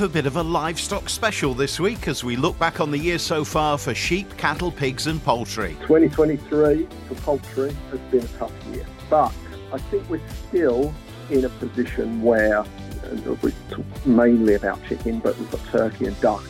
a bit of a livestock special this week as we look back on the year so far for sheep, cattle, pigs, and poultry. 2023 for poultry has been a tough year, but I think we're still in a position where, and we talk mainly about chicken, but we've got turkey and duck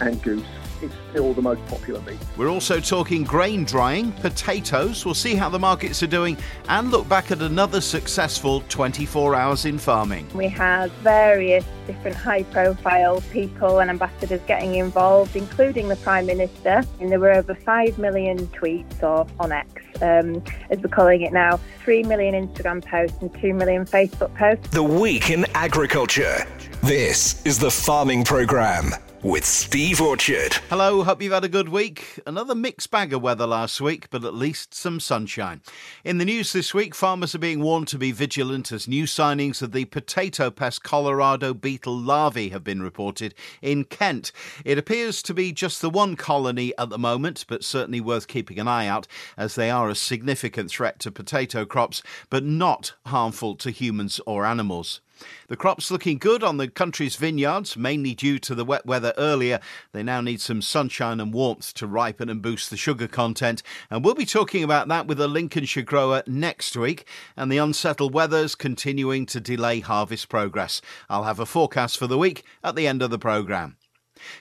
and goose it's still the most popular meat. We're also talking grain drying, potatoes. We'll see how the markets are doing and look back at another successful 24 hours in farming. We had various different high profile people and ambassadors getting involved, including the Prime Minister. And there were over 5 million tweets or on X, um, as we're calling it now, 3 million Instagram posts and 2 million Facebook posts. The Week in Agriculture. This is the Farming Programme with Steve Orchard. Hello, hope you've had a good week. Another mixed bag of weather last week, but at least some sunshine. In the news this week, farmers are being warned to be vigilant as new signings of the potato pest Colorado beetle larvae have been reported in Kent. It appears to be just the one colony at the moment, but certainly worth keeping an eye out as they are a significant threat to potato crops, but not harmful to humans or animals. The crop's looking good on the country's vineyards, mainly due to the wet weather earlier. They now need some sunshine and warmth to ripen and boost the sugar content. And we'll be talking about that with a Lincolnshire grower next week. And the unsettled weather's continuing to delay harvest progress. I'll have a forecast for the week at the end of the programme.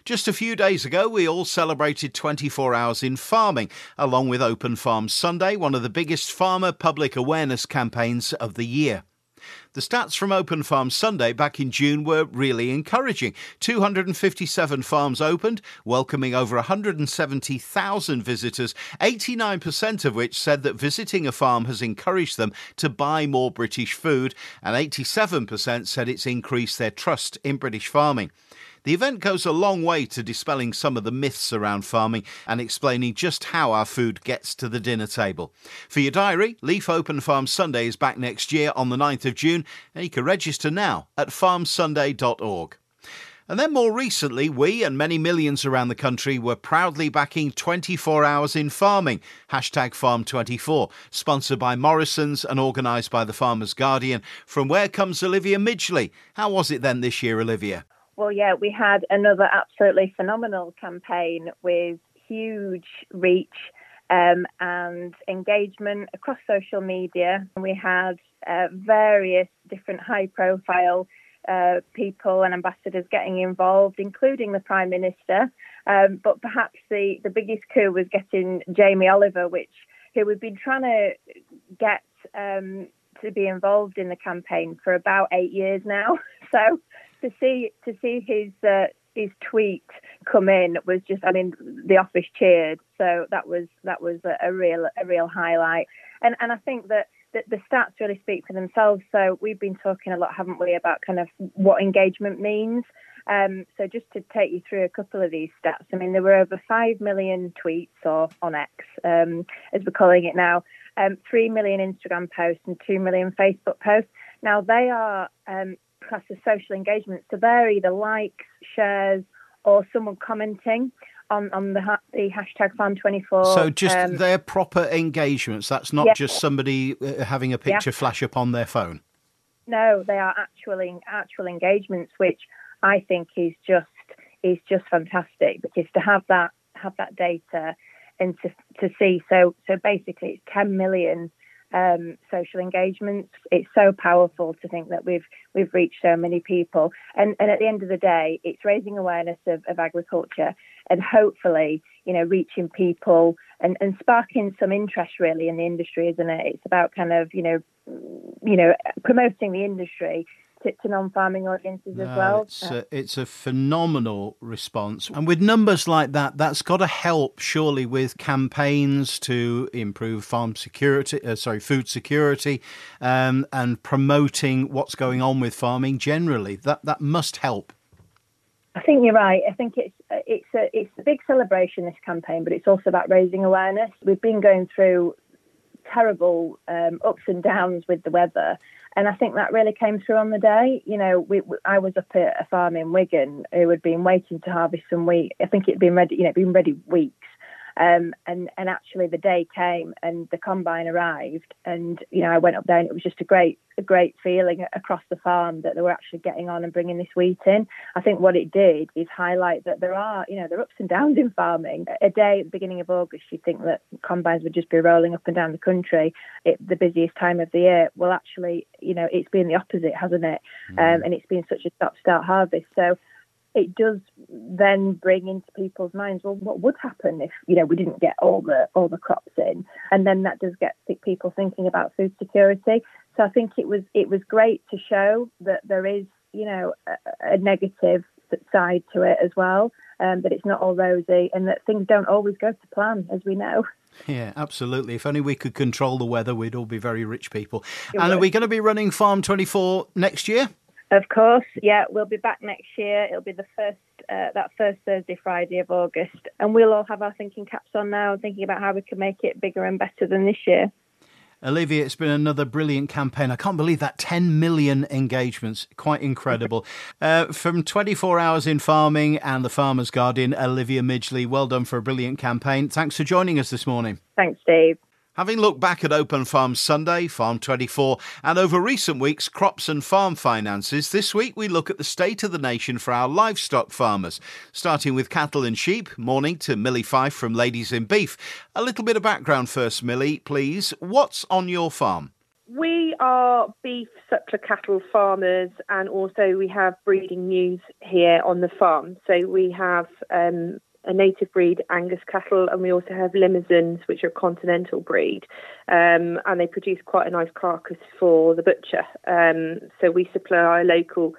Just a few days ago, we all celebrated 24 hours in farming, along with Open Farm Sunday, one of the biggest farmer public awareness campaigns of the year. The stats from Open Farm Sunday back in June were really encouraging. 257 farms opened, welcoming over 170,000 visitors, 89% of which said that visiting a farm has encouraged them to buy more British food, and 87% said it's increased their trust in British farming. The event goes a long way to dispelling some of the myths around farming and explaining just how our food gets to the dinner table. For your diary, Leaf Open Farm Sunday is back next year on the 9th of June, and you can register now at farmsunday.org. And then more recently, we and many millions around the country were proudly backing 24 Hours in Farming, hashtag Farm24, sponsored by Morrison's and organised by the Farmers Guardian. From where comes Olivia Midgley? How was it then this year, Olivia? Well, yeah, we had another absolutely phenomenal campaign with huge reach um, and engagement across social media. We had uh, various different high profile uh, people and ambassadors getting involved, including the Prime Minister. Um, but perhaps the, the biggest coup was getting Jamie Oliver, which who we've been trying to get um, to be involved in the campaign for about eight years now. So to see to see his uh, his tweet come in was just I mean the office cheered. So that was that was a, a real a real highlight. And and I think that the, the stats really speak for themselves. So we've been talking a lot haven't we about kind of what engagement means. Um, so just to take you through a couple of these stats I mean there were over 5 million tweets or on X um, as we're calling it now um, 3 million Instagram posts and 2 million Facebook posts. Now they are um, class as social engagement. So they're either likes, shares, or someone commenting on, on the, ha- the hashtag Farm24. So just um, they're proper engagements. That's not yeah. just somebody uh, having a picture yeah. flash up on their phone. No, they are actually actual engagements, which I think is just is just fantastic because to have that have that data and to to see so so basically it's 10 million um, social engagements. It's so powerful to think that we've we've reached so many people, and and at the end of the day, it's raising awareness of, of agriculture and hopefully, you know, reaching people and, and sparking some interest really in the industry, isn't it? It's about kind of you know, you know, promoting the industry to, to non-farming audiences no, as well. It's a, it's a phenomenal response, and with numbers like that, that's got to help surely with campaigns to improve farm security, uh, sorry, food security, um, and promoting what's going on with farming generally. That that must help. I think you're right. I think it's it's a it's a big celebration this campaign, but it's also about raising awareness. We've been going through terrible um, ups and downs with the weather, and I think that really came through on the day. You know, we, we, I was up at a farm in Wigan who had been waiting to harvest some wheat. I think it'd been ready, you know, been ready weeks. Um, and and actually, the day came and the combine arrived, and you know I went up there and it was just a great a great feeling across the farm that they were actually getting on and bringing this wheat in. I think what it did is highlight that there are you know there are ups and downs in farming. A day at the beginning of August, you think that combines would just be rolling up and down the country, it, the busiest time of the year. Well, actually, you know it's been the opposite, hasn't it? Mm. Um, and it's been such a stop-start harvest. So it does then bring into people's minds, well, what would happen if you know we didn't get all the all the crops in, and then that does get people thinking about food security. So I think it was it was great to show that there is you know a, a negative side to it as well, um, that it's not all rosy, and that things don't always go to plan, as we know. Yeah, absolutely. If only we could control the weather, we'd all be very rich people. It and would. are we going to be running Farm 24 next year? Of course, yeah, we'll be back next year. It'll be the first uh, that first Thursday, Friday of August, and we'll all have our thinking caps on now, thinking about how we can make it bigger and better than this year. Olivia, it's been another brilliant campaign. I can't believe that 10 million engagements. Quite incredible. uh, from 24 Hours in Farming and The Farmer's Guardian, Olivia Midgley, well done for a brilliant campaign. Thanks for joining us this morning. Thanks, Steve. Having looked back at Open Farm Sunday, Farm 24, and over recent weeks, crops and farm finances, this week we look at the state of the nation for our livestock farmers. Starting with cattle and sheep, morning to Millie Fife from Ladies in Beef. A little bit of background first, Millie, please. What's on your farm? We are beef suckler cattle farmers, and also we have breeding news here on the farm. So we have um, a native breed Angus cattle, and we also have Limousins, which are continental breed, um, and they produce quite a nice carcass for the butcher. Um, so we supply our local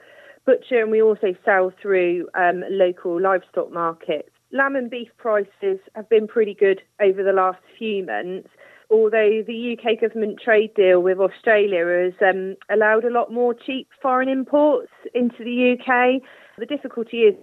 butcher, and we also sell through um, local livestock markets. Lamb and beef prices have been pretty good over the last few months. Although the UK government trade deal with Australia has um, allowed a lot more cheap foreign imports into the UK, the difficulty is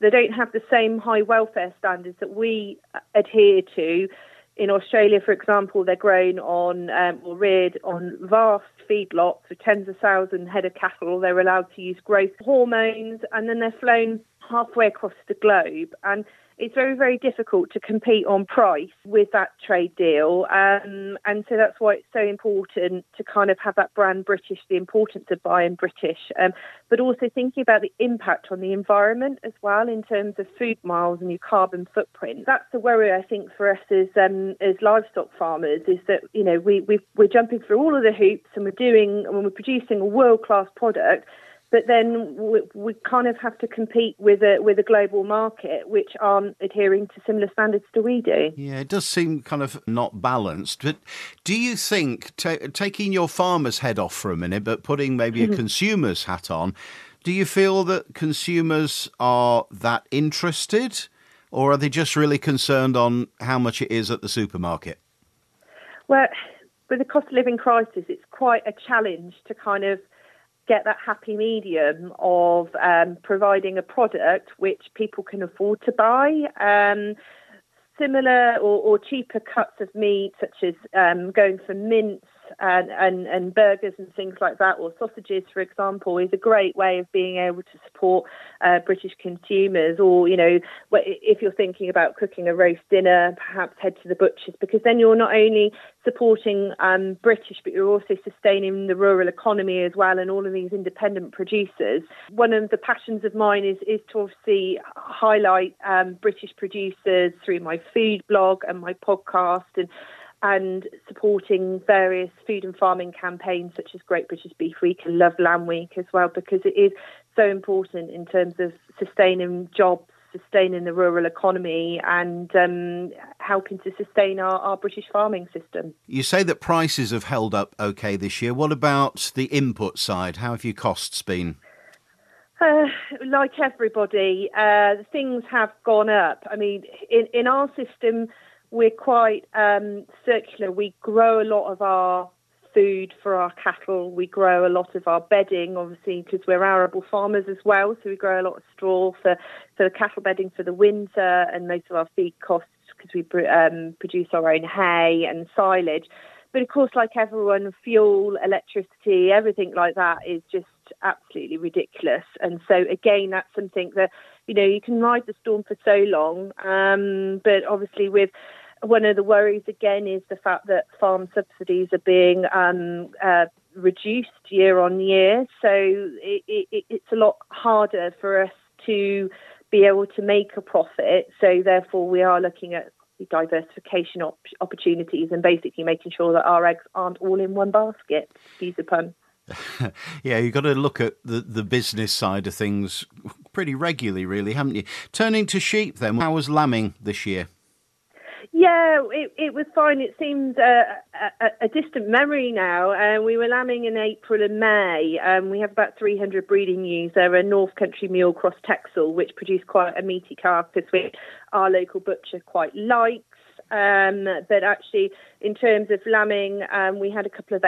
they don't have the same high welfare standards that we adhere to. In Australia, for example, they're grown on um, or reared on vast feedlots with tens of thousands head of cattle. They're allowed to use growth hormones, and then they're flown halfway across the globe. And it's very, very difficult to compete on price with that trade deal. Um, and so that's why it's so important to kind of have that brand British, the importance of buying British, um, but also thinking about the impact on the environment as well in terms of food miles and your carbon footprint. That's the worry, I think, for us as, um, as livestock farmers is that, you know, we, we we're jumping through all of the hoops and we're doing, and we're producing a world class product but then we, we, kind of have to compete with a with a global market which aren't adhering to similar standards to we do. Yeah, it does seem kind of not balanced. But do you think taking your farmer's head off for a minute, but putting maybe a consumer's hat on, do you feel that consumers are that interested, or are they just really concerned on how much it is at the supermarket? Well, with the cost of living crisis, it's quite a challenge to kind of get that happy medium of um, providing a product which people can afford to buy. Um, similar or, or, cheaper cuts of meat, such as um, going for mince and, and, and burgers and things like that, or sausages, for example, is a great way of being able to support uh, British consumers. Or, you know, if you're thinking about cooking a roast dinner, perhaps head to the butcher's because then you're not only supporting um, British, but you're also sustaining the rural economy as well and all of these independent producers. One of the passions of mine is, is to obviously highlight um, British producers through my food blog and my podcast and and supporting various food and farming campaigns such as Great British Beef Week and Love Lamb Week as well, because it is so important in terms of sustaining jobs, sustaining the rural economy, and um, helping to sustain our, our British farming system. You say that prices have held up okay this year. What about the input side? How have your costs been? Uh, like everybody, uh, things have gone up. I mean, in, in our system, we're quite um, circular. We grow a lot of our food for our cattle. We grow a lot of our bedding, obviously, because we're arable farmers as well. So we grow a lot of straw for, for the cattle bedding for the winter and most of our feed costs because we um, produce our own hay and silage. But of course, like everyone, fuel, electricity, everything like that is just absolutely ridiculous. And so again, that's something that you know you can ride the storm for so long, um, but obviously with one of the worries again is the fact that farm subsidies are being um, uh, reduced year on year. So it, it, it's a lot harder for us to be able to make a profit. So therefore, we are looking at diversification op- opportunities and basically making sure that our eggs aren't all in one basket. Excuse the pun. yeah, you've got to look at the, the business side of things pretty regularly, really, haven't you? Turning to sheep, then, how was lambing this year? Yeah, it, it was fine. It seems a, a, a, distant memory now. Uh, we were lambing in April and May. Um, we have about 300 breeding ewes. They're a North Country mule cross Texel, which produce quite a meaty carcass, which our local butcher quite likes. Um, but actually, in terms of lambing, um, we had a couple of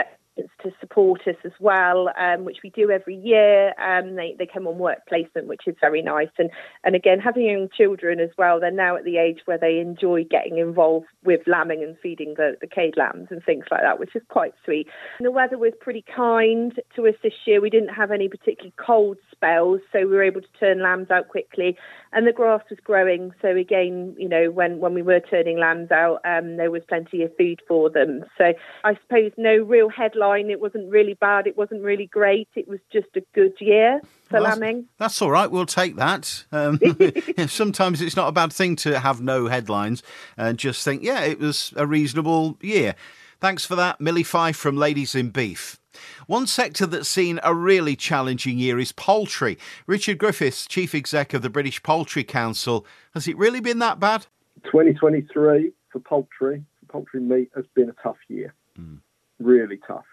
to support us as well, um, which we do every year. Um, they, they come on work placement, which is very nice. And, and again, having young children as well, they're now at the age where they enjoy getting involved with lambing and feeding the, the cade lambs and things like that, which is quite sweet. And the weather was pretty kind to us this year. We didn't have any particularly cold spells, so we were able to turn lambs out quickly. And the grass was growing, so again, you know, when, when we were turning lambs out, um, there was plenty of food for them. So I suppose no real headline it wasn't really bad. It wasn't really great. It was just a good year for well, lambing. That's, all right. We'll take that. Um, sometimes it's not a bad thing to have no headlines and just think, yeah, it was a reasonable year. Thanks for that, Millie Fife from Ladies in Beef. One sector that's seen a really challenging year is poultry. Richard Griffiths, Chief Exec of the British Poultry Council. Has it really been that bad? 2023 for poultry, for poultry meat, has been a tough year. Mm. Really tough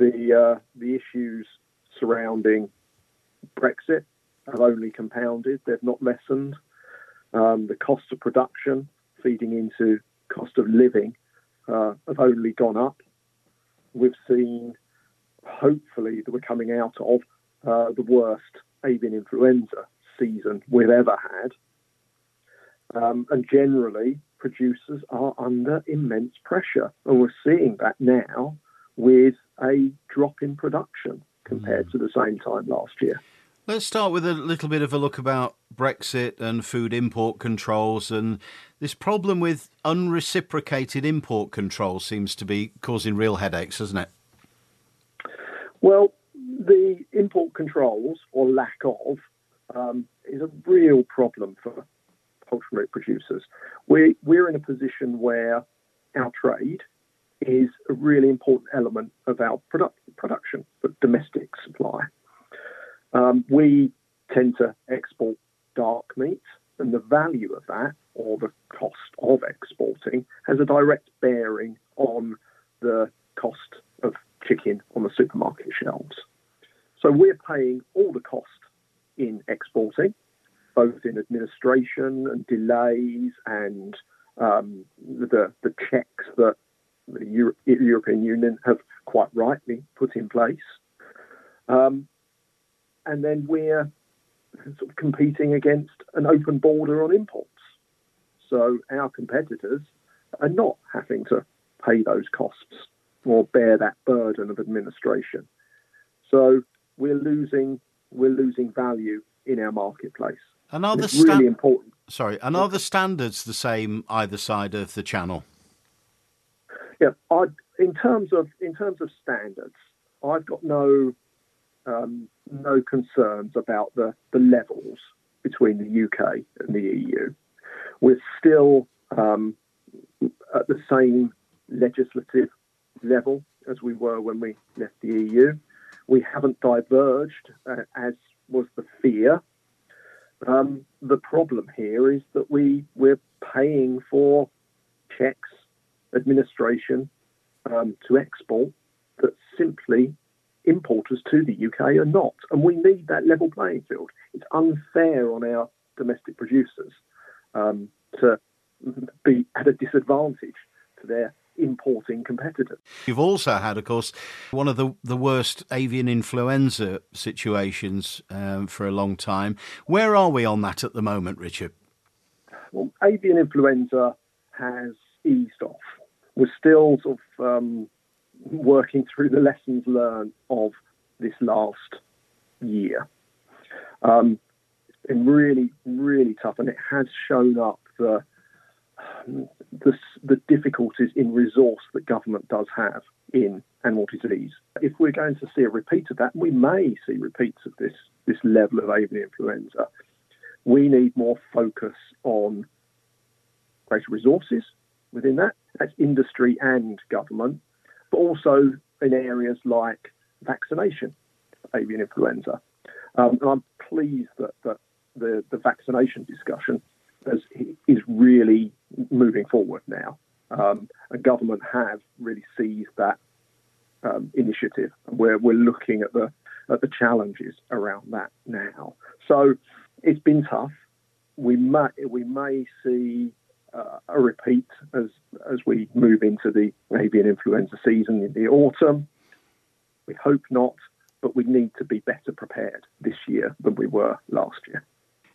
the uh, the issues surrounding Brexit have only compounded; they've not lessened. Um, the cost of production, feeding into cost of living, uh, have only gone up. We've seen, hopefully, that we're coming out of uh, the worst avian influenza season we've ever had. Um, and generally, producers are under immense pressure. And we're seeing that now with a drop in production compared mm. to the same time last year. Let's start with a little bit of a look about Brexit and food import controls. And this problem with unreciprocated import controls seems to be causing real headaches, doesn't it? Well, the import controls, or lack of, um, is a real problem for poultry meat producers. We, we're in a position where our trade is a really important element of our product, production, but domestic supply. Um, we tend to export dark meat, and the value of that, or the cost of exporting, has a direct bearing on the cost chicken on the supermarket shelves. So we're paying all the cost in exporting, both in administration and delays and um, the the checks that the Euro- European Union have quite rightly put in place. Um, and then we're sort of competing against an open border on imports. So our competitors are not having to pay those costs or bear that burden of administration. So we're losing we're losing value in our marketplace. And are and the sta- really important. Sorry, and are the standards the same either side of the channel? Yeah, I, in terms of in terms of standards, I've got no um, no concerns about the, the levels between the UK and the EU. We're still um, at the same legislative level as we were when we left the EU. We haven't diverged, uh, as was the fear. Um, the problem here is that we we're paying for checks administration um, to export that simply importers to the UK are not. And we need that level playing field. It's unfair on our domestic producers um, to be at a disadvantage to their importing competitors. You've also had, of course, one of the, the worst avian influenza situations um, for a long time. Where are we on that at the moment, Richard? Well, avian influenza has eased off we're still sort of um, working through the lessons learned of this last year. Um, it's been really, really tough, and it has shown up the, the, the difficulties in resource that government does have in animal disease. If we're going to see a repeat of that, we may see repeats of this this level of avian influenza. We need more focus on greater resources within that. That's industry and government, but also in areas like vaccination avian influenza. Um, and I'm pleased that, that the, the vaccination discussion is, is really moving forward now. Um, and government have really seized that um, initiative, where we're looking at the at the challenges around that now. So it's been tough. We may we may see uh, a repeat as as we move into the avian influenza season in the autumn. We hope not, but we need to be better prepared this year than we were last year.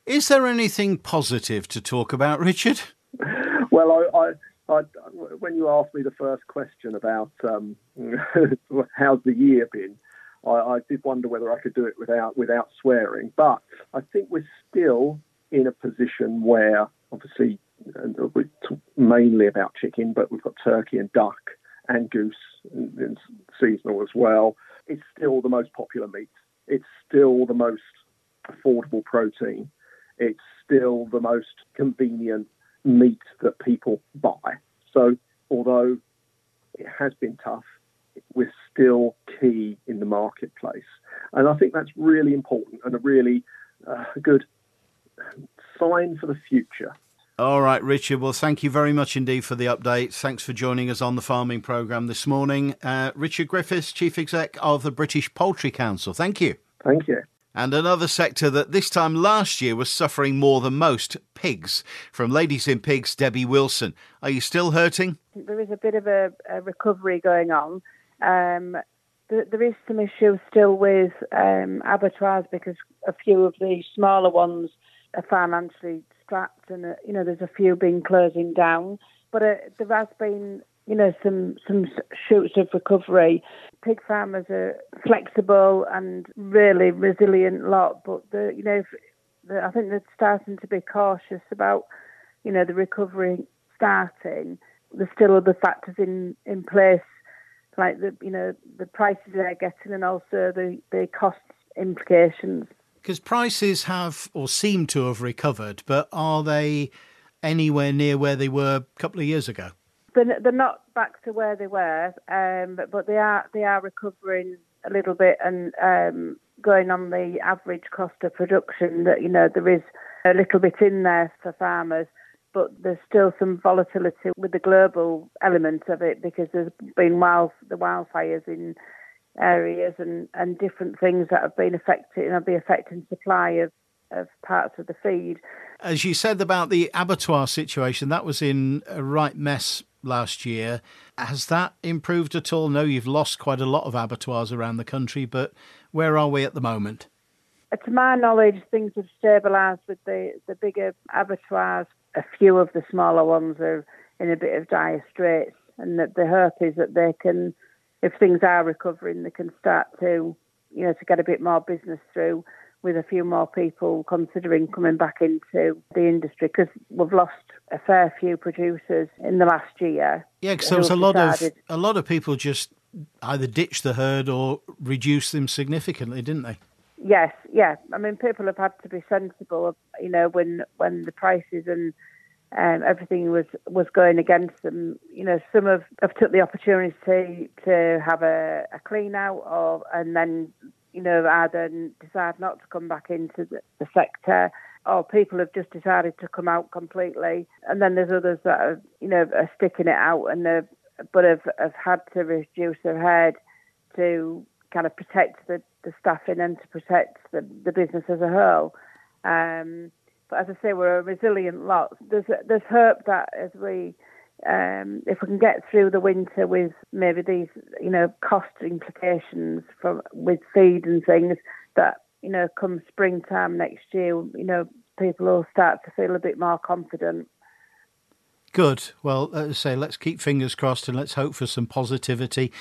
Is there anything positive to talk about, Richard? Well, I, I, I when you asked me the first question about um, how's the year been, I, I did wonder whether I could do it without without swearing. But I think we're still in a position where, obviously, we mainly about chicken, but we've got turkey and duck and goose and, and seasonal as well. It's still the most popular meat. It's still the most affordable protein. It's still the most convenient meat that people buy. So, although it has been tough, we're still key in the marketplace. And I think that's really important and a really uh, good sign for the future. All right, Richard. Well, thank you very much indeed for the update. Thanks for joining us on the farming programme this morning. Uh, Richard Griffiths, Chief Exec of the British Poultry Council. Thank you. Thank you. And another sector that this time last year was suffering more than most pigs. From Ladies in Pigs, Debbie Wilson. Are you still hurting? There is a bit of a, a recovery going on. Um, there, there is some issues still with um, abattoirs because a few of the smaller ones are financially strapped, and uh, you know there's a few been closing down. But uh, there has been you know some some shoots of recovery. Pig farmers are flexible and really resilient lot, but the you know the, I think they're starting to be cautious about you know the recovery starting. There's still other factors in in place like the you know the prices they're getting and also the the cost implications. Because prices have or seem to have recovered, but are they anywhere near where they were a couple of years ago? They're, they're not back to where they were, um, but, but they are they are recovering a little bit and um, going on the average cost of production. That you know there is a little bit in there for farmers but there's still some volatility with the global element of it because there's been wild, the wildfires in areas and, and different things that have been affecting and be affecting supply of, of parts of the feed. As you said about the abattoir situation, that was in a right mess last year. Has that improved at all? No, you've lost quite a lot of abattoirs around the country, but where are we at the moment? To my knowledge, things have stabilised with the, the bigger abattoirs a few of the smaller ones are in a bit of dire straits, and that the hope is that they can, if things are recovering, they can start to, you know, to get a bit more business through with a few more people considering coming back into the industry because we've lost a fair few producers in the last year. Yeah, because there was a lot decided... of a lot of people just either ditched the herd or reduced them significantly, didn't they? Yes, yeah. I mean, people have had to be sensible, you know, when when the prices and um, everything was was going against them. You know, some have, have took the opportunity to, to have a, a clean out, or and then you know either decide not to come back into the, the sector, or people have just decided to come out completely. And then there's others that are you know are sticking it out and they've, but have have had to reduce their head to kind of protect the, the staffing and to protect the, the business as a whole. Um, but as I say, we're a resilient lot. There's there's hope that as we um, if we can get through the winter with maybe these, you know, cost implications from with feed and things, that you know, come springtime next year, you know, people will start to feel a bit more confident. Good. Well, as I say, let's keep fingers crossed and let's hope for some positivity.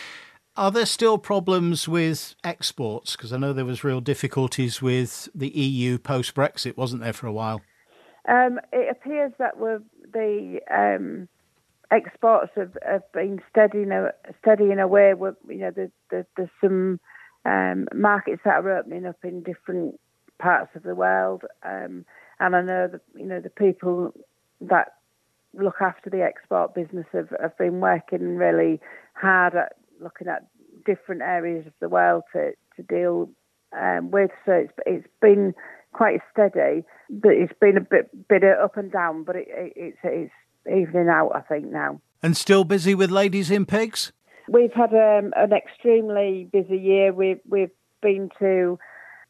Are there still problems with exports? Because I know there was real difficulties with the EU post Brexit, wasn't there, for a while? Um, it appears that the um, exports have, have been steady in a, steady in a way. Where, you know, the, the, there's some um, markets that are opening up in different parts of the world, um, and I know that you know the people that look after the export business have, have been working really hard at looking at different areas of the world to, to deal um, with. So it's, it's been quite steady, but it's been a bit bit up and down. But it, it, it's it's evening out, I think now. And still busy with ladies in pigs. We've had um, an extremely busy year. We've we've been to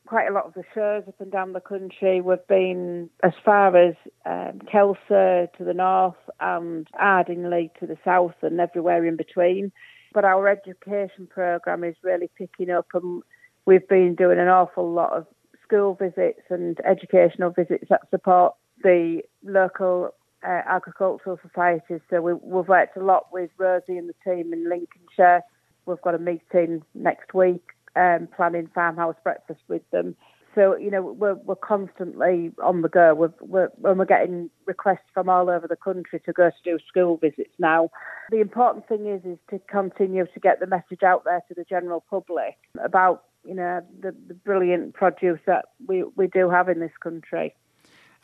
quite a lot of the shows up and down the country. We've been as far as um, Kelso to the north and Ardingly to the south and everywhere in between. But our education programme is really picking up, and we've been doing an awful lot of school visits and educational visits that support the local uh, agricultural societies. So we, we've worked a lot with Rosie and the team in Lincolnshire. We've got a meeting next week um, planning farmhouse breakfast with them. So you know we're we're constantly on the go. We're, we're when we're getting requests from all over the country to go to do school visits now. The important thing is is to continue to get the message out there to the general public about you know the, the brilliant produce that we we do have in this country.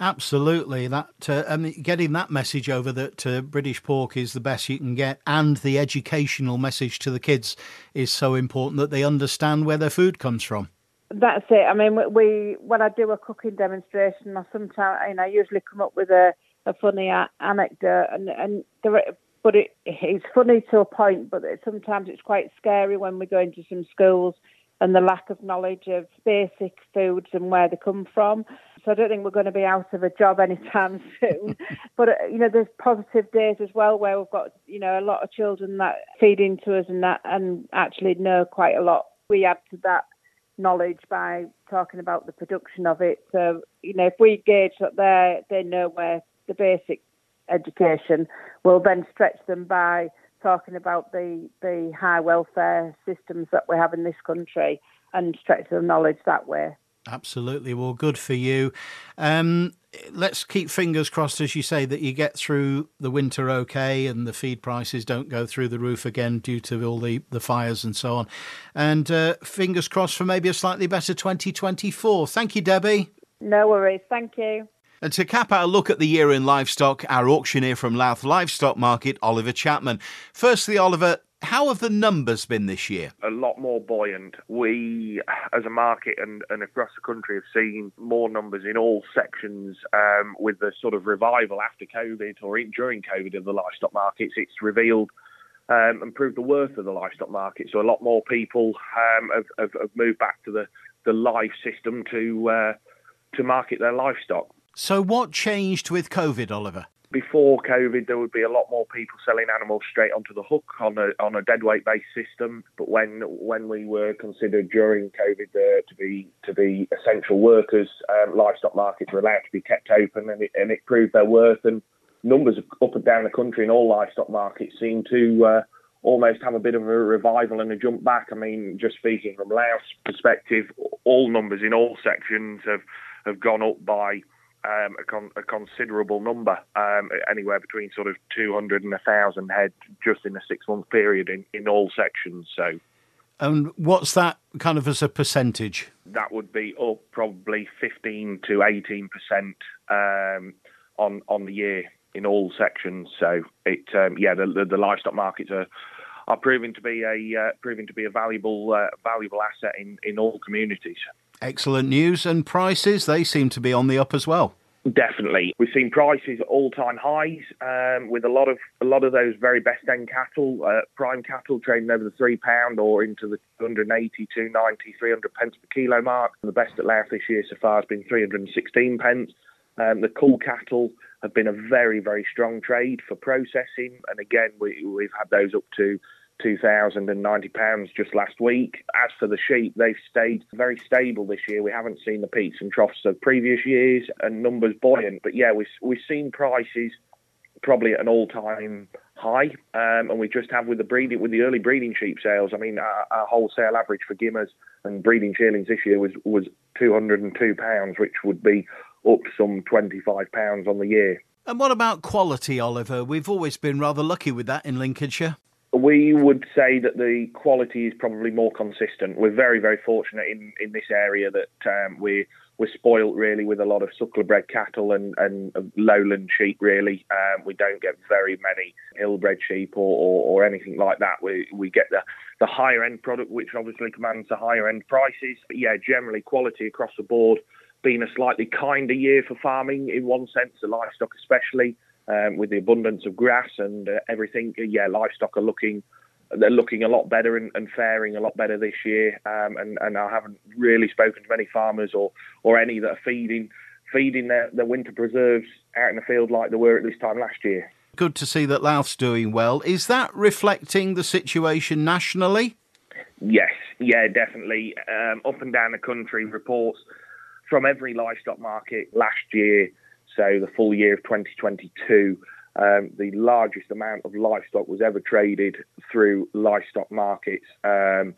Absolutely, that uh, I mean, getting that message over that uh, British pork is the best you can get, and the educational message to the kids is so important that they understand where their food comes from. That's it. I mean, we when I do a cooking demonstration, I sometimes you know I usually come up with a, a funny a- anecdote, and and there, but it, it's funny to a point, but it, sometimes it's quite scary when we go into some schools and the lack of knowledge of basic foods and where they come from. So I don't think we're going to be out of a job anytime soon. but uh, you know, there's positive days as well where we've got you know a lot of children that feed into us and that and actually know quite a lot. We add to that knowledge by talking about the production of it. So you know, if we gauge that they they know where the basic education, we'll then stretch them by talking about the, the high welfare systems that we have in this country and stretch the knowledge that way. Absolutely. Well, good for you. Um, let's keep fingers crossed, as you say, that you get through the winter okay and the feed prices don't go through the roof again due to all the, the fires and so on. And uh, fingers crossed for maybe a slightly better 2024. Thank you, Debbie. No worries. Thank you. And to cap our look at the year in livestock, our auctioneer from Louth Livestock Market, Oliver Chapman. Firstly, Oliver, how have the numbers been this year? A lot more buoyant. We, as a market and, and across the country, have seen more numbers in all sections um, with the sort of revival after COVID or in, during COVID of the livestock markets. It's revealed um, and proved the worth of the livestock market. So a lot more people um, have, have, have, moved back to the, the live system to uh, to market their livestock. So, what changed with COVID, Oliver? Before COVID, there would be a lot more people selling animals straight onto the hook on a on a deadweight based system. But when when we were considered during COVID uh, to be to be essential workers, um, livestock markets were allowed to be kept open, and it, and it proved their worth. And numbers up and down the country in all livestock markets seem to uh, almost have a bit of a revival and a jump back. I mean, just speaking from Louth's perspective, all numbers in all sections have have gone up by um, a, con- a, considerable number, um, anywhere between sort of 200 and 1,000 head just in a six month period in, in all sections. So, and what's that kind of as a percentage? That would be up probably 15 to 18 percent um, on on the year in all sections. So it, um, yeah, the, the, the livestock markets are are proving to be a uh, proving to be a valuable uh, valuable asset in, in all communities. Excellent news and prices they seem to be on the up as well. Definitely, we've seen prices at all-time highs um, with a lot of a lot of those very best end cattle, uh, prime cattle trading over the three pound or into the 180, 290, 300 pence per kilo mark. The best at Louth this year so far has been 316 pence. Um, the cool cattle have been a very very strong trade for processing, and again we, we've had those up to £2,090 just last week. As for the sheep, they've stayed very stable this year. We haven't seen the peaks and troughs of previous years and numbers buoyant. But yeah, we've, we've seen prices probably at an all time high, um, and we just have with the breeding with the early breeding sheep sales. I mean, our, our wholesale average for Gimmers and breeding shearlings this year was was two hundred and two pounds, which would be up some twenty five pounds on the year. And what about quality, Oliver? We've always been rather lucky with that in Lincolnshire. We would say that the quality is probably more consistent. We're very, very fortunate in, in this area that um, we're we're spoilt really with a lot of suckler bred cattle and, and lowland sheep. Really, um, we don't get very many hill-bred sheep or, or, or, anything like that. We we get the the higher end product, which obviously commands the higher end prices. But yeah, generally quality across the board. Been a slightly kinder year for farming in one sense, the livestock especially um, with the abundance of grass and uh, everything. Yeah, livestock are looking they're looking a lot better and, and faring a lot better this year. Um, and, and I haven't really spoken to many farmers or or any that are feeding feeding their, their winter preserves out in the field like they were at this time last year. Good to see that Louth's doing well. Is that reflecting the situation nationally? Yes, yeah, definitely. Um, up and down the country, reports from every livestock market last year so the full year of 2022, um, the largest amount of livestock was ever traded through livestock markets, um,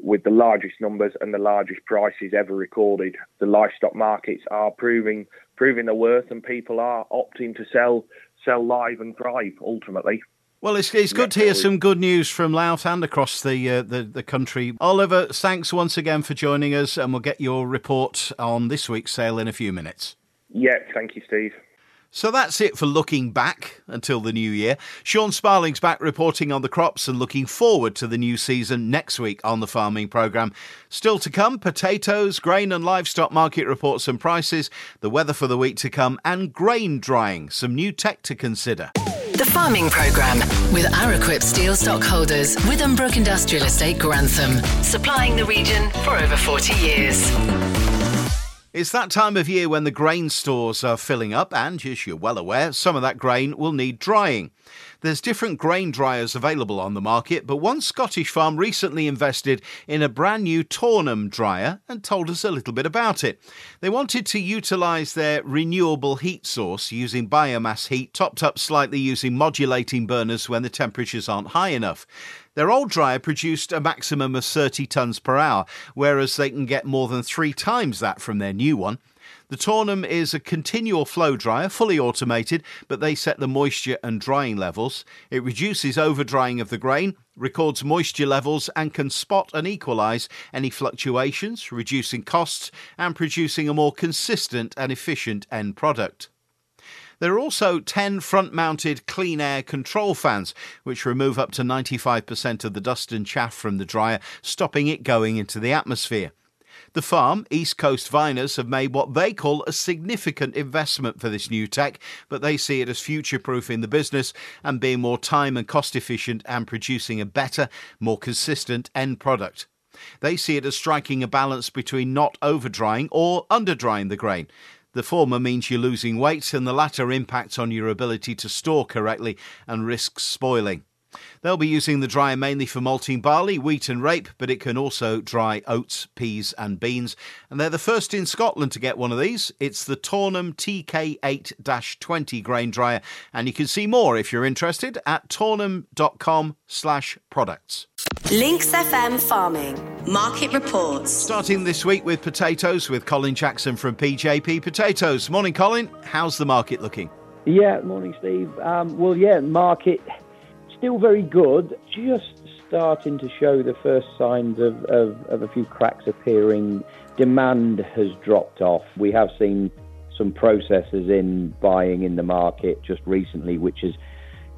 with the largest numbers and the largest prices ever recorded. The livestock markets are proving proving their worth, and people are opting to sell sell live and thrive ultimately. Well, it's, it's good to hear some good news from Louth and across the, uh, the, the country. Oliver, thanks once again for joining us, and we'll get your report on this week's sale in a few minutes. Yeah, thank you, Steve. So that's it for looking back until the new year. Sean Sparling's back reporting on the crops and looking forward to the new season next week on the farming programme. Still to come potatoes, grain and livestock market reports and prices, the weather for the week to come, and grain drying, some new tech to consider. The Farming Programme with Araquip Steel Stockholders, Withambrook Industrial Estate Grantham, supplying the region for over 40 years. It's that time of year when the grain stores are filling up, and as you're well aware, some of that grain will need drying. There's different grain dryers available on the market, but one Scottish farm recently invested in a brand new Tornum dryer and told us a little bit about it. They wanted to utilise their renewable heat source using biomass heat, topped up slightly using modulating burners when the temperatures aren't high enough. Their old dryer produced a maximum of 30 tonnes per hour, whereas they can get more than three times that from their new one. The Tornum is a continual flow dryer, fully automated, but they set the moisture and drying levels. It reduces over drying of the grain, records moisture levels, and can spot and equalise any fluctuations, reducing costs and producing a more consistent and efficient end product. There are also 10 front mounted clean air control fans, which remove up to 95% of the dust and chaff from the dryer, stopping it going into the atmosphere. The farm, East Coast Viners, have made what they call a significant investment for this new tech, but they see it as future proofing the business and being more time and cost efficient and producing a better, more consistent end product. They see it as striking a balance between not over drying or under drying the grain. The former means you're losing weight, and the latter impacts on your ability to store correctly and risks spoiling. They'll be using the dryer mainly for malting barley, wheat, and rape, but it can also dry oats, peas, and beans. And they're the first in Scotland to get one of these. It's the Tornum TK8 20 grain dryer, and you can see more if you're interested at tornum.com slash products. Lincs FM Farming Market Reports. Starting this week with potatoes with Colin Jackson from PJP Potatoes. Morning, Colin. How's the market looking? Yeah, morning, Steve. Um, well, yeah, market still very good, just starting to show the first signs of, of, of a few cracks appearing. Demand has dropped off. We have seen some processors in buying in the market just recently, which has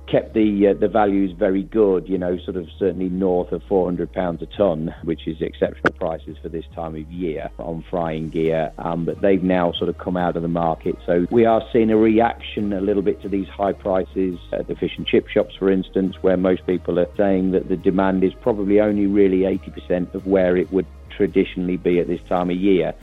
kept the uh, the values very good. You know, sort of certainly north of 400 pounds a ton, which is exceptional prices for this time of year on frying gear. Um, but they've now sort of come out of the market, so we are seeing a reaction a little bit to these high prices at the fish and chip shops, for instance, where most people are saying that the demand is probably only really 80% of where it would traditionally be at this time of year.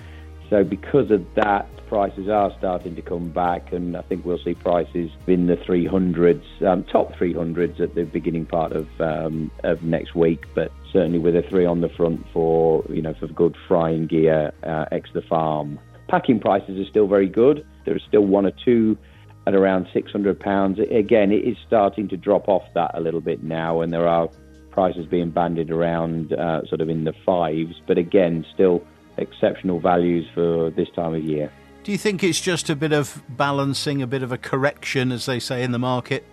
So because of that, prices are starting to come back, and I think we'll see prices in the 300s, um, top 300s at the beginning part of um, of next week. But certainly with a three on the front for you know for good frying gear uh, ex the farm. Packing prices are still very good. There are still one or two at around £600. Again, it is starting to drop off that a little bit now, and there are prices being banded around uh, sort of in the fives, but again, still exceptional values for this time of year. Do you think it's just a bit of balancing, a bit of a correction, as they say in the market?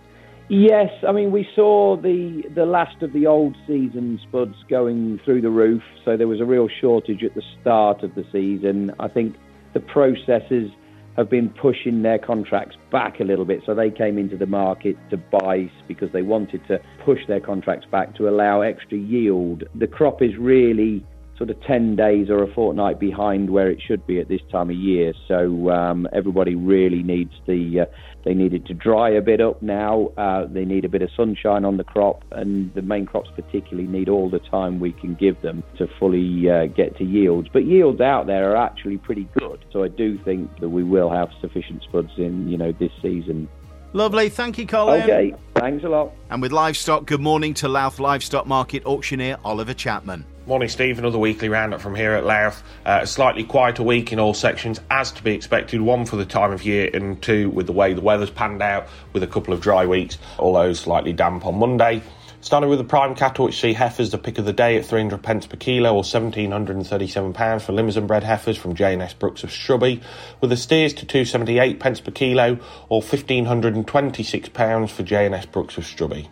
Yes, I mean we saw the the last of the old season spuds going through the roof, so there was a real shortage at the start of the season. I think the processors have been pushing their contracts back a little bit, so they came into the market to buy because they wanted to push their contracts back to allow extra yield. The crop is really sort of 10 days or a fortnight behind where it should be at this time of year. So um, everybody really needs the, uh, they needed to dry a bit up now. Uh, they need a bit of sunshine on the crop, and the main crops particularly need all the time we can give them to fully uh, get to yields. But yields out there are actually pretty good. So I do think that we will have sufficient spuds in, you know, this season Lovely. Thank you, Colin. Okay. Thanks a lot. And with livestock, good morning to Louth Livestock Market auctioneer Oliver Chapman. Morning, Steve. Another weekly roundup from here at Louth. Uh, a slightly quieter week in all sections, as to be expected. One for the time of year, and two with the way the weather's panned out, with a couple of dry weeks, although slightly damp on Monday. Starting with the prime cattle, which see heifers the pick of the day at 300 pence per kilo or £1,737 for Limousin bred heifers from J&S Brooks of Shrubby, with the steers to 278 pence per kilo or £1,526 for J&S Brooks of Shrubby.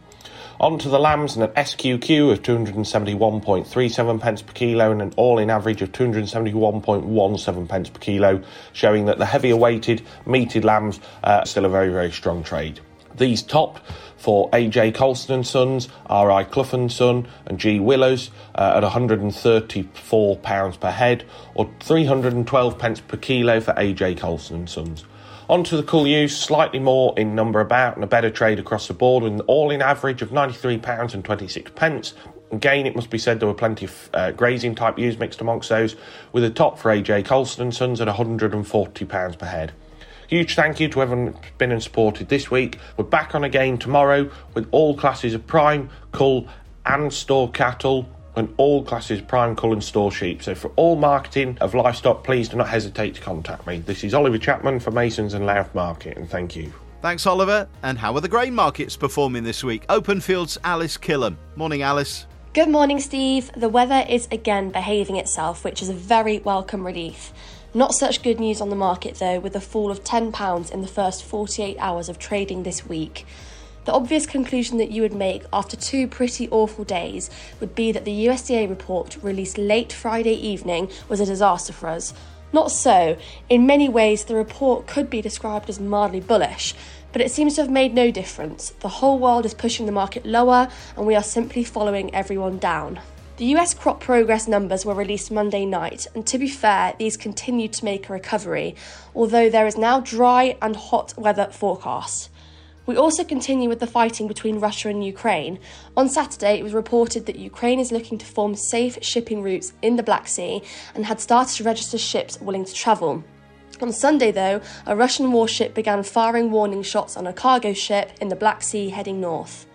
On to the lambs and an SQQ of 271.37 pence per kilo and an all-in average of 271.17 pence per kilo, showing that the heavier weighted meated lambs uh, are still a very, very strong trade. These topped for AJ Colston and Sons, RI Clough and Son, and G Willows uh, at 134 pounds per head, or 312 pence per kilo for AJ Colston and Sons. On to the ewes, slightly more in number about and a better trade across the board, with an all-in average of £93 and 26 pence. Again, it must be said there were plenty of uh, grazing type ewes mixed amongst those, with a top for AJ Colston Sons at £140 per head. Huge thank you to everyone who's been and supported this week. We're back on again tomorrow with all classes of prime, cull, and store cattle and all classes prime, cull, and store sheep. So for all marketing of livestock, please do not hesitate to contact me. This is Oliver Chapman for Masons and Louth Market, and thank you. Thanks, Oliver. And how are the grain markets performing this week? Open Fields, Alice Killam. Morning, Alice. Good morning, Steve. The weather is again behaving itself, which is a very welcome relief. Not such good news on the market though, with a fall of £10 in the first 48 hours of trading this week. The obvious conclusion that you would make after two pretty awful days would be that the USDA report released late Friday evening was a disaster for us. Not so. In many ways, the report could be described as mildly bullish, but it seems to have made no difference. The whole world is pushing the market lower, and we are simply following everyone down. The US crop progress numbers were released Monday night, and to be fair, these continue to make a recovery, although there is now dry and hot weather forecast. We also continue with the fighting between Russia and Ukraine. On Saturday, it was reported that Ukraine is looking to form safe shipping routes in the Black Sea and had started to register ships willing to travel. On Sunday, though, a Russian warship began firing warning shots on a cargo ship in the Black Sea heading north.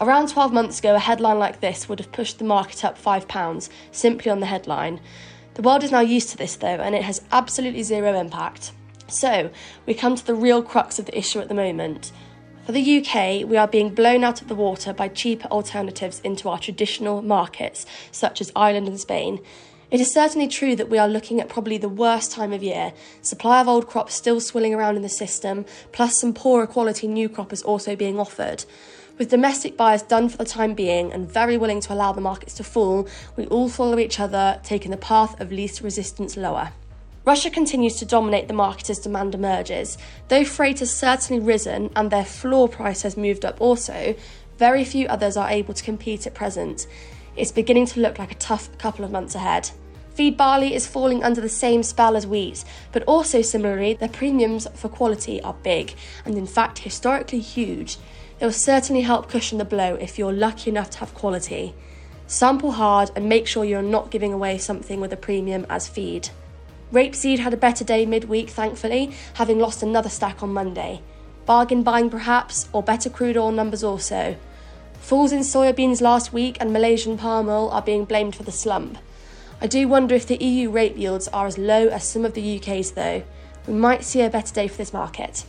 Around 12 months ago, a headline like this would have pushed the market up £5 simply on the headline. The world is now used to this, though, and it has absolutely zero impact. So, we come to the real crux of the issue at the moment. For the UK, we are being blown out of the water by cheaper alternatives into our traditional markets, such as Ireland and Spain. It is certainly true that we are looking at probably the worst time of year. Supply of old crops still swilling around in the system, plus some poorer quality new crop is also being offered. With domestic buyers done for the time being and very willing to allow the markets to fall, we all follow each other, taking the path of least resistance lower. Russia continues to dominate the market as demand emerges. Though freight has certainly risen and their floor price has moved up also, very few others are able to compete at present. It's beginning to look like a tough couple of months ahead. Feed barley is falling under the same spell as wheat, but also similarly, their premiums for quality are big and, in fact, historically huge. It will certainly help cushion the blow if you're lucky enough to have quality. Sample hard and make sure you're not giving away something with a premium as feed. Rapeseed had a better day midweek, thankfully, having lost another stack on Monday. Bargain buying perhaps, or better crude oil numbers also. Falls in soybeans last week and Malaysian palm oil are being blamed for the slump. I do wonder if the EU rape yields are as low as some of the UK's though. We might see a better day for this market.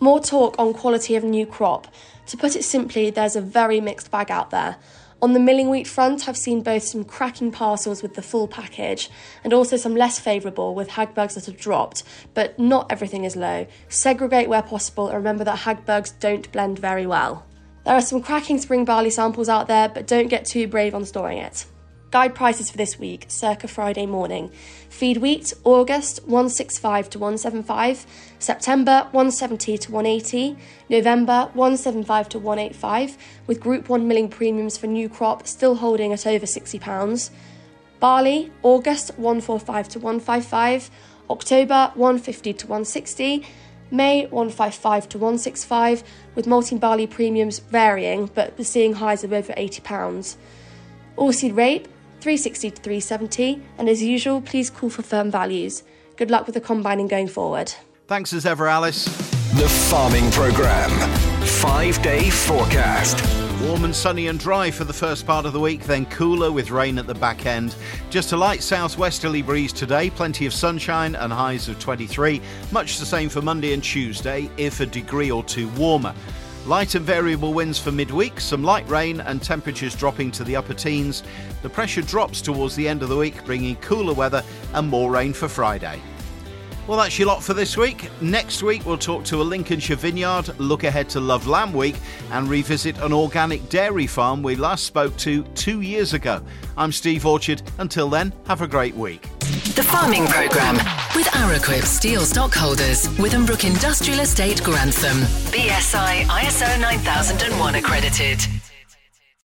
More talk on quality of new crop. To put it simply, there's a very mixed bag out there. On the milling wheat front, I've seen both some cracking parcels with the full package and also some less favourable with Hagbergs that have dropped, but not everything is low. Segregate where possible and remember that Hagbergs don't blend very well. There are some cracking spring barley samples out there, but don't get too brave on storing it. Guide prices for this week, circa Friday morning. Feed wheat, August 165 to 175, September 170 to 180, November 175 to 185, with Group 1 milling premiums for new crop still holding at over £60. Barley, August 145 to 155, October 150 to 160, May 155 to 165, with malting barley premiums varying but seeing highs of over £80. Oilseed rape 360 to 370, and as usual, please call for firm values. Good luck with the combining going forward. Thanks as ever, Alice. The Farming Programme. Five day forecast. Warm and sunny and dry for the first part of the week, then cooler with rain at the back end. Just a light southwesterly breeze today, plenty of sunshine and highs of 23. Much the same for Monday and Tuesday, if a degree or two warmer. Light and variable winds for midweek, some light rain and temperatures dropping to the upper teens. The pressure drops towards the end of the week, bringing cooler weather and more rain for Friday. Well, that's your lot for this week. Next week, we'll talk to a Lincolnshire vineyard, look ahead to Love Lamb Week, and revisit an organic dairy farm we last spoke to two years ago. I'm Steve Orchard. Until then, have a great week. The Farming Programme with Araquip Steel Stockholders, Withambrook Industrial Estate, Grantham. BSI ISO 9001 accredited.